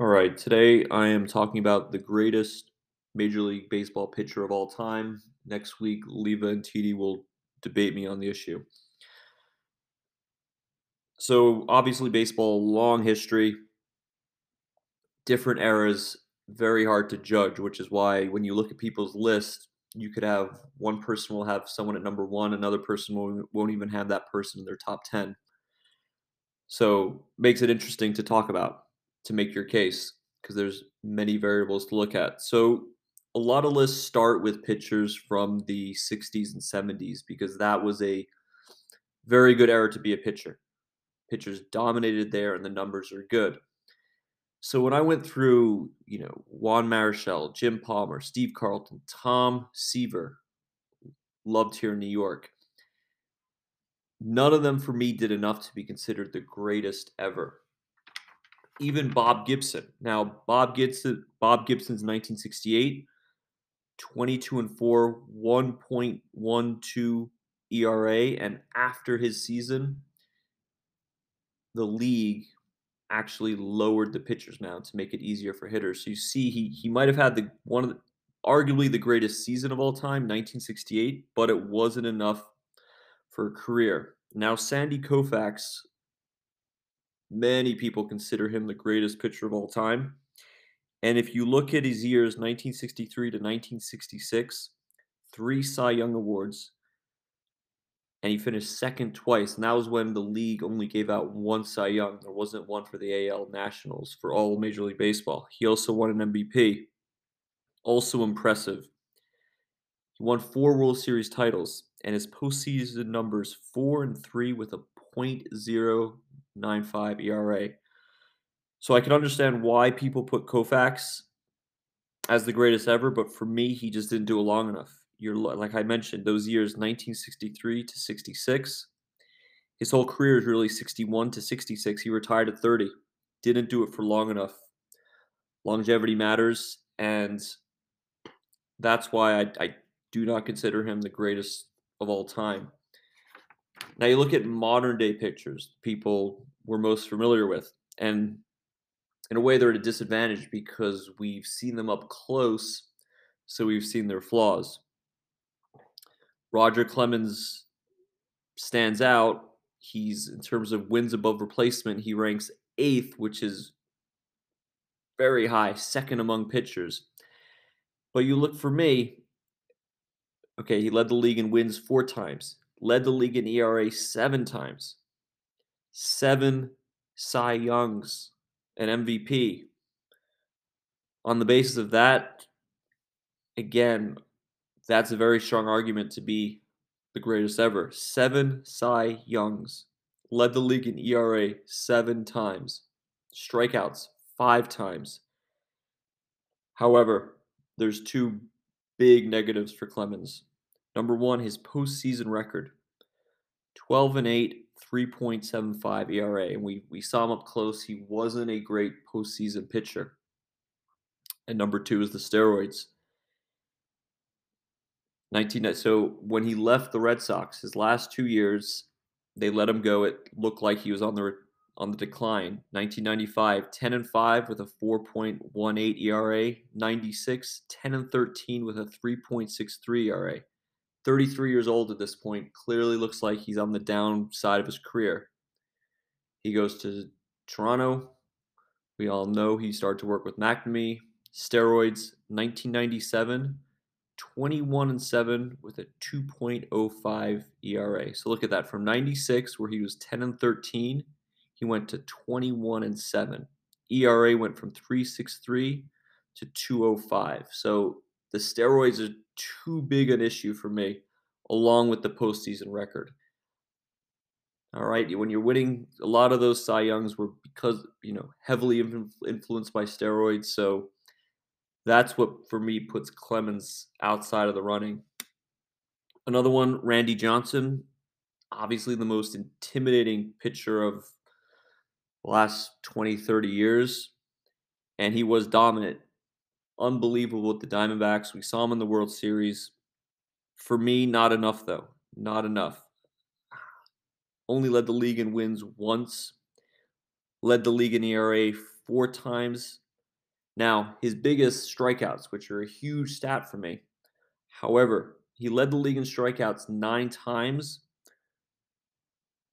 All right, today I am talking about the greatest Major League Baseball pitcher of all time. Next week, Leva and TD will debate me on the issue. So, obviously, baseball, long history, different eras, very hard to judge, which is why when you look at people's list, you could have one person will have someone at number one, another person won't, won't even have that person in their top 10. So, makes it interesting to talk about to make your case because there's many variables to look at. So a lot of lists start with pitchers from the 60s and 70s because that was a very good era to be a pitcher. Pitchers dominated there and the numbers are good. So when I went through, you know, Juan Marichal, Jim Palmer, Steve Carlton, Tom Seaver, loved here in New York, none of them for me did enough to be considered the greatest ever even Bob Gibson. Now, Bob Gibson, Bob Gibson's 1968, 22 and 4, 1.12 ERA, and after his season, the league actually lowered the pitcher's mound to make it easier for hitters. So you see, he he might have had the one of the, arguably the greatest season of all time, 1968, but it wasn't enough for a career. Now, Sandy Koufax Many people consider him the greatest pitcher of all time. And if you look at his years, 1963 to 1966, three Cy Young Awards, and he finished second twice. And that was when the league only gave out one Cy Young. There wasn't one for the AL Nationals for all Major League Baseball. He also won an MVP. Also impressive. He won four World Series titles, and his postseason numbers four and three with a .0 9.5 ERA. So I can understand why people put Koufax as the greatest ever, but for me, he just didn't do it long enough. You're like I mentioned, those years 1963 to 66. His whole career is really 61 to 66. He retired at 30. Didn't do it for long enough. Longevity matters, and that's why I, I do not consider him the greatest of all time. Now you look at modern day pictures, people we're most familiar with, and in a way they're at a disadvantage because we've seen them up close, so we've seen their flaws. Roger Clemens stands out. He's in terms of wins above replacement, he ranks eighth, which is very high, second among pitchers. But you look for me, okay, he led the league in wins four times led the league in ERA seven times, seven Cy Youngs, an MVP. On the basis of that, again, that's a very strong argument to be the greatest ever. Seven Cy Youngs, led the league in ERA seven times, strikeouts five times. However, there's two big negatives for Clemens. Number one, his postseason record 12 and 8, 3.75 ERA. And we, we saw him up close. He wasn't a great postseason pitcher. And number two is the steroids. 19 uh, so when he left the Red Sox, his last two years, they let him go. It looked like he was on the on the decline. 1995, 10 and 5 with a 4.18 ERA. 96, 10 and 13 with a 3.63 ERA. 33 years old at this point, clearly looks like he's on the downside of his career. He goes to Toronto. We all know he started to work with McNamee. Steroids, 1997, 21 and 7 with a 2.05 ERA. So look at that. From 96, where he was 10 and 13, he went to 21 and 7. ERA went from 363 to 205. So the steroids are too big an issue for me, along with the postseason record. All right, when you're winning, a lot of those Cy Youngs were because you know heavily influenced by steroids. So that's what for me puts Clemens outside of the running. Another one, Randy Johnson, obviously the most intimidating pitcher of the last 20, 30 years. And he was dominant unbelievable with the Diamondbacks. We saw him in the World Series. For me, not enough, though. Not enough. Only led the league in wins once, led the league in ERA four times, Now, his biggest strikeouts, which are a huge stat for me. However, he led the league in strikeouts nine times,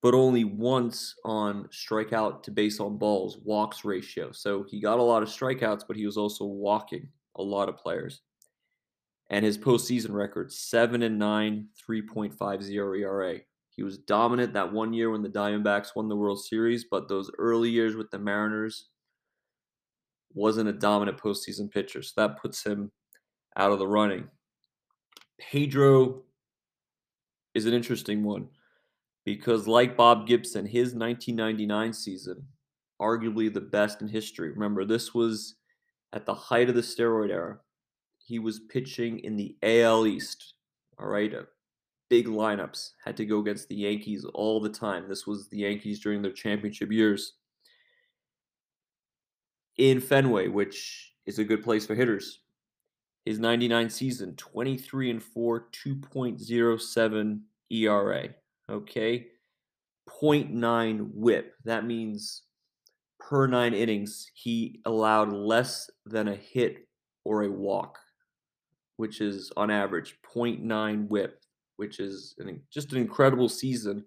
but only once on strikeout to base on balls, walks ratio. So he got a lot of strikeouts, but he was also walking a lot of players. And his postseason record, 7 and 9, 3.50 ERA. He was dominant that one year when the Diamondbacks won the World Series, but those early years with the Mariners wasn't a dominant postseason pitcher. So that puts him out of the running. Pedro is an interesting one because, like Bob Gibson, his 1999 season, arguably the best in history. Remember, this was at the height of the steroid era. He was pitching in the AL East. All right, uh, big lineups had to go against the Yankees all the time. This was the Yankees during their championship years in Fenway, which is a good place for hitters. His 99 season, 23 and 4, 2.07 ERA. Okay. 0.9 whip. That means per nine innings, he allowed less than a hit or a walk, which is on average 0.9 whip, which is an, just an incredible season.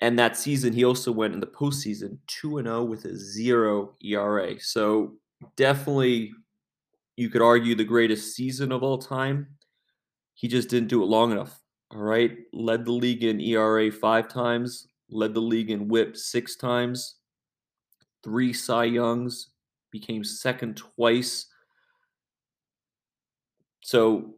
And that season, he also went in the postseason 2 0 with a zero ERA. So definitely you could argue the greatest season of all time. He just didn't do it long enough. All right. Led the league in ERA five times, led the league in whip six times, three Cy Youngs, became second twice. So,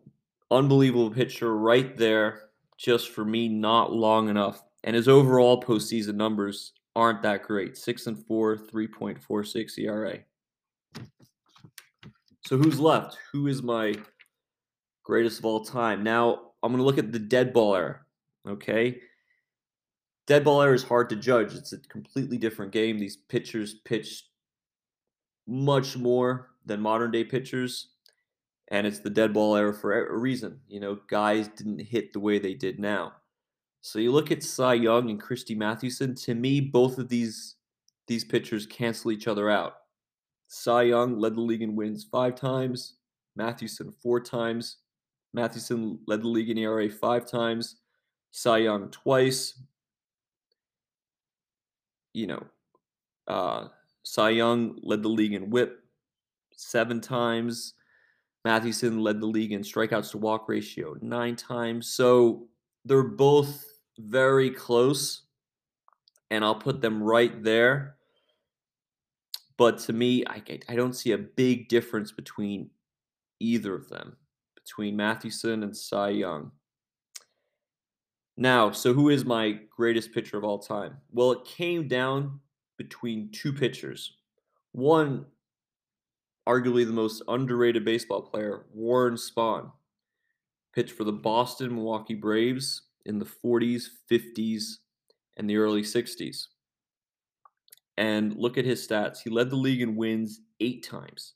unbelievable pitcher right there, just for me, not long enough. And his overall postseason numbers aren't that great 6 and 4, 3.46 ERA. So who's left? Who is my greatest of all time? Now I'm going to look at the dead ball era. Okay. Dead ball era is hard to judge. It's a completely different game. These pitchers pitch much more than modern day pitchers. And it's the dead ball era for a reason. You know, guys didn't hit the way they did now. So you look at Cy Young and Christy Mathewson. To me, both of these these pitchers cancel each other out. Cy Young led the league in wins five times, Mathewson four times. Mathewson led the league in ERA five times, Cy Young twice. You know, uh, Cy Young led the league in whip seven times. Mathewson led the league in strikeouts to walk ratio nine times. So they're both very close, and I'll put them right there. But to me, I, I don't see a big difference between either of them, between Mathewson and Cy Young. Now, so who is my greatest pitcher of all time? Well, it came down between two pitchers. One, arguably the most underrated baseball player, Warren Spahn, pitched for the mm-hmm. Boston Milwaukee Braves in the 40s, 50s, and the early 60s and look at his stats. He led the league in wins eight times.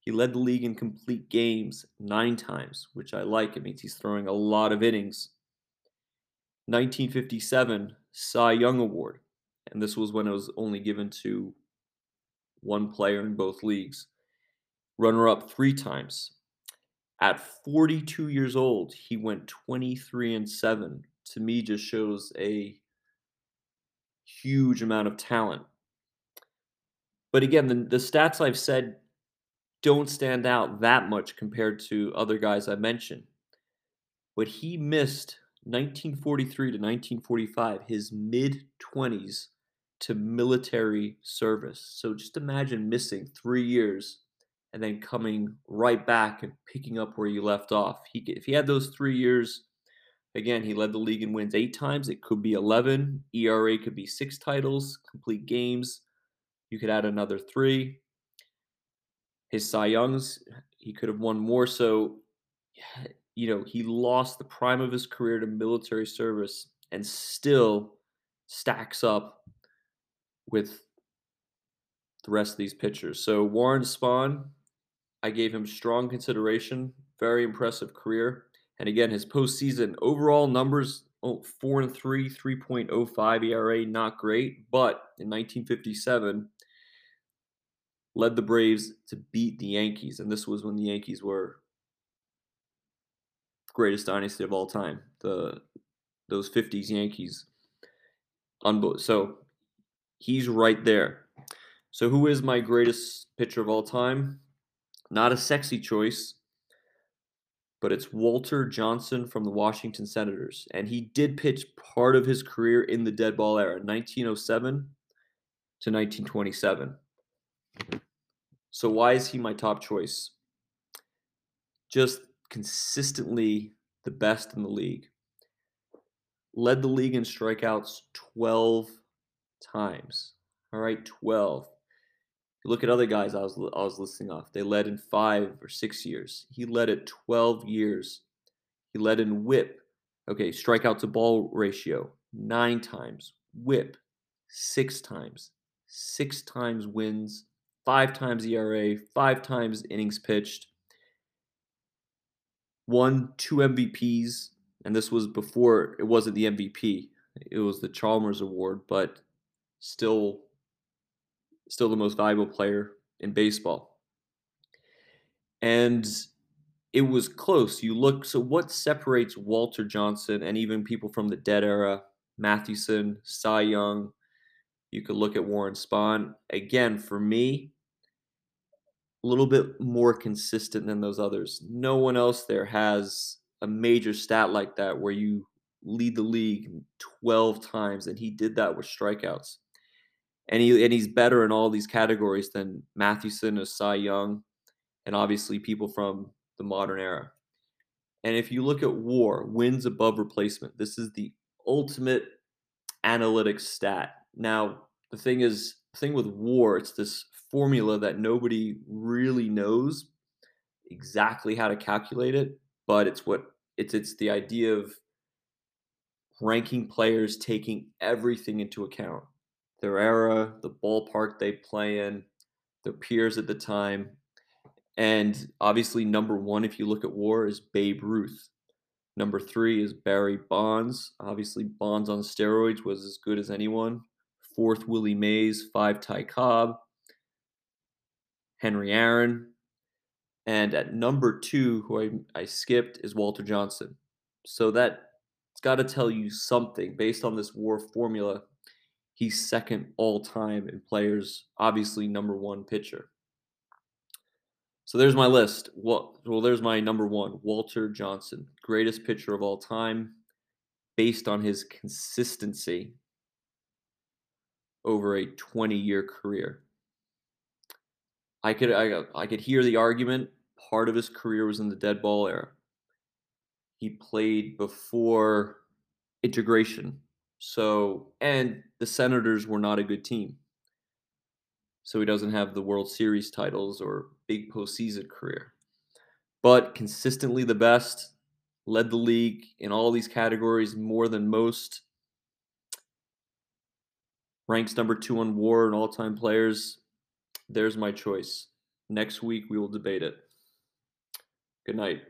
He led the league in complete games nine times, which I like. It means he's throwing a lot of innings. 1957 Cy Young Award, and this was when it was only given to one player in both leagues. Runner up three times. At 42 years old, he went 23 and 7. To me, just shows a huge amount of talent. But again, the, the stats I've said don't stand out that much compared to other guys I mentioned. But he missed 1943 to 1945, his mid 20s, to military service. So just imagine missing three years and then coming right back and picking up where you left off. He, if he had those three years Again, he led the league in wins eight times. It could be 11. ERA could be six titles, complete games. You could add another three. His Cy Youngs, he could have won more. So, you know, he lost the prime of his career to military service and still stacks up with the rest of these pitchers. So, Warren Spahn, I gave him strong consideration. Very impressive career. And again, his postseason overall numbers oh, 4 and 3, 3.05 ERA, not great. But in 1957, led the Braves to beat the Yankees, and this was when the Yankees were the greatest dynasty of all time. The those 50s Yankees. On Unbo- so he's right there. So who is my greatest pitcher of all time? Not a sexy choice, but it's Walter Johnson from the Washington Senators. And he did pitch part of his career in the dead ball era, 1907 to 1927. So why is he my top choice? Just consistently the best in the league. Led the league in strikeouts 12 times. All right, 12. Look at other guys I was I was listing off. They led in 5 or 6 years. He led it 12 years. He led in whip. Okay, strikeout to ball ratio 9 times. Whip 6 times. 6 times wins five times ERA, five times innings pitched, won two MVPs, and this was before it wasn't the MVP. It was the Chalmers Award, but still still the most valuable player in baseball. And it was close. You look so what separates Walter Johnson and even people from the dead era, Mathewson, Cy Young, you could look at Warren Spahn. Again, for me, a little bit more consistent than those others. No one else there has a major stat like that where you lead the league 12 times and he did that with strikeouts. And he and he's better in all these categories than Mathewson or Cy Young and obviously people from the modern era. And if you look at war, wins above replacement, this is the ultimate analytics stat. Now, the thing is, the thing with war, it's this formula that nobody really knows exactly how to calculate it, but it's what it's it's the idea of ranking players taking everything into account. Their era, the ballpark they play in, their peers at the time. And obviously number 1 if you look at war is Babe Ruth. Number 3 is Barry Bonds. Obviously Bonds on steroids was as good as anyone. Fourth Willie Mays, 5 Ty Cobb. Henry Aaron. And at number two, who I, I skipped, is Walter Johnson. So that it's got to tell you something based on this war formula. He's second all time in players, obviously number one pitcher. So there's my list. Well, well, there's my number one, Walter Johnson, greatest pitcher of all time, based on his consistency over a 20 year career. I could I, I could hear the argument. Part of his career was in the dead ball era. He played before integration. So, and the Senators were not a good team. So he doesn't have the World Series titles or big postseason career. But consistently the best, led the league in all these categories more than most. Ranks number two on WAR and all-time players. There's my choice. Next week, we will debate it. Good night.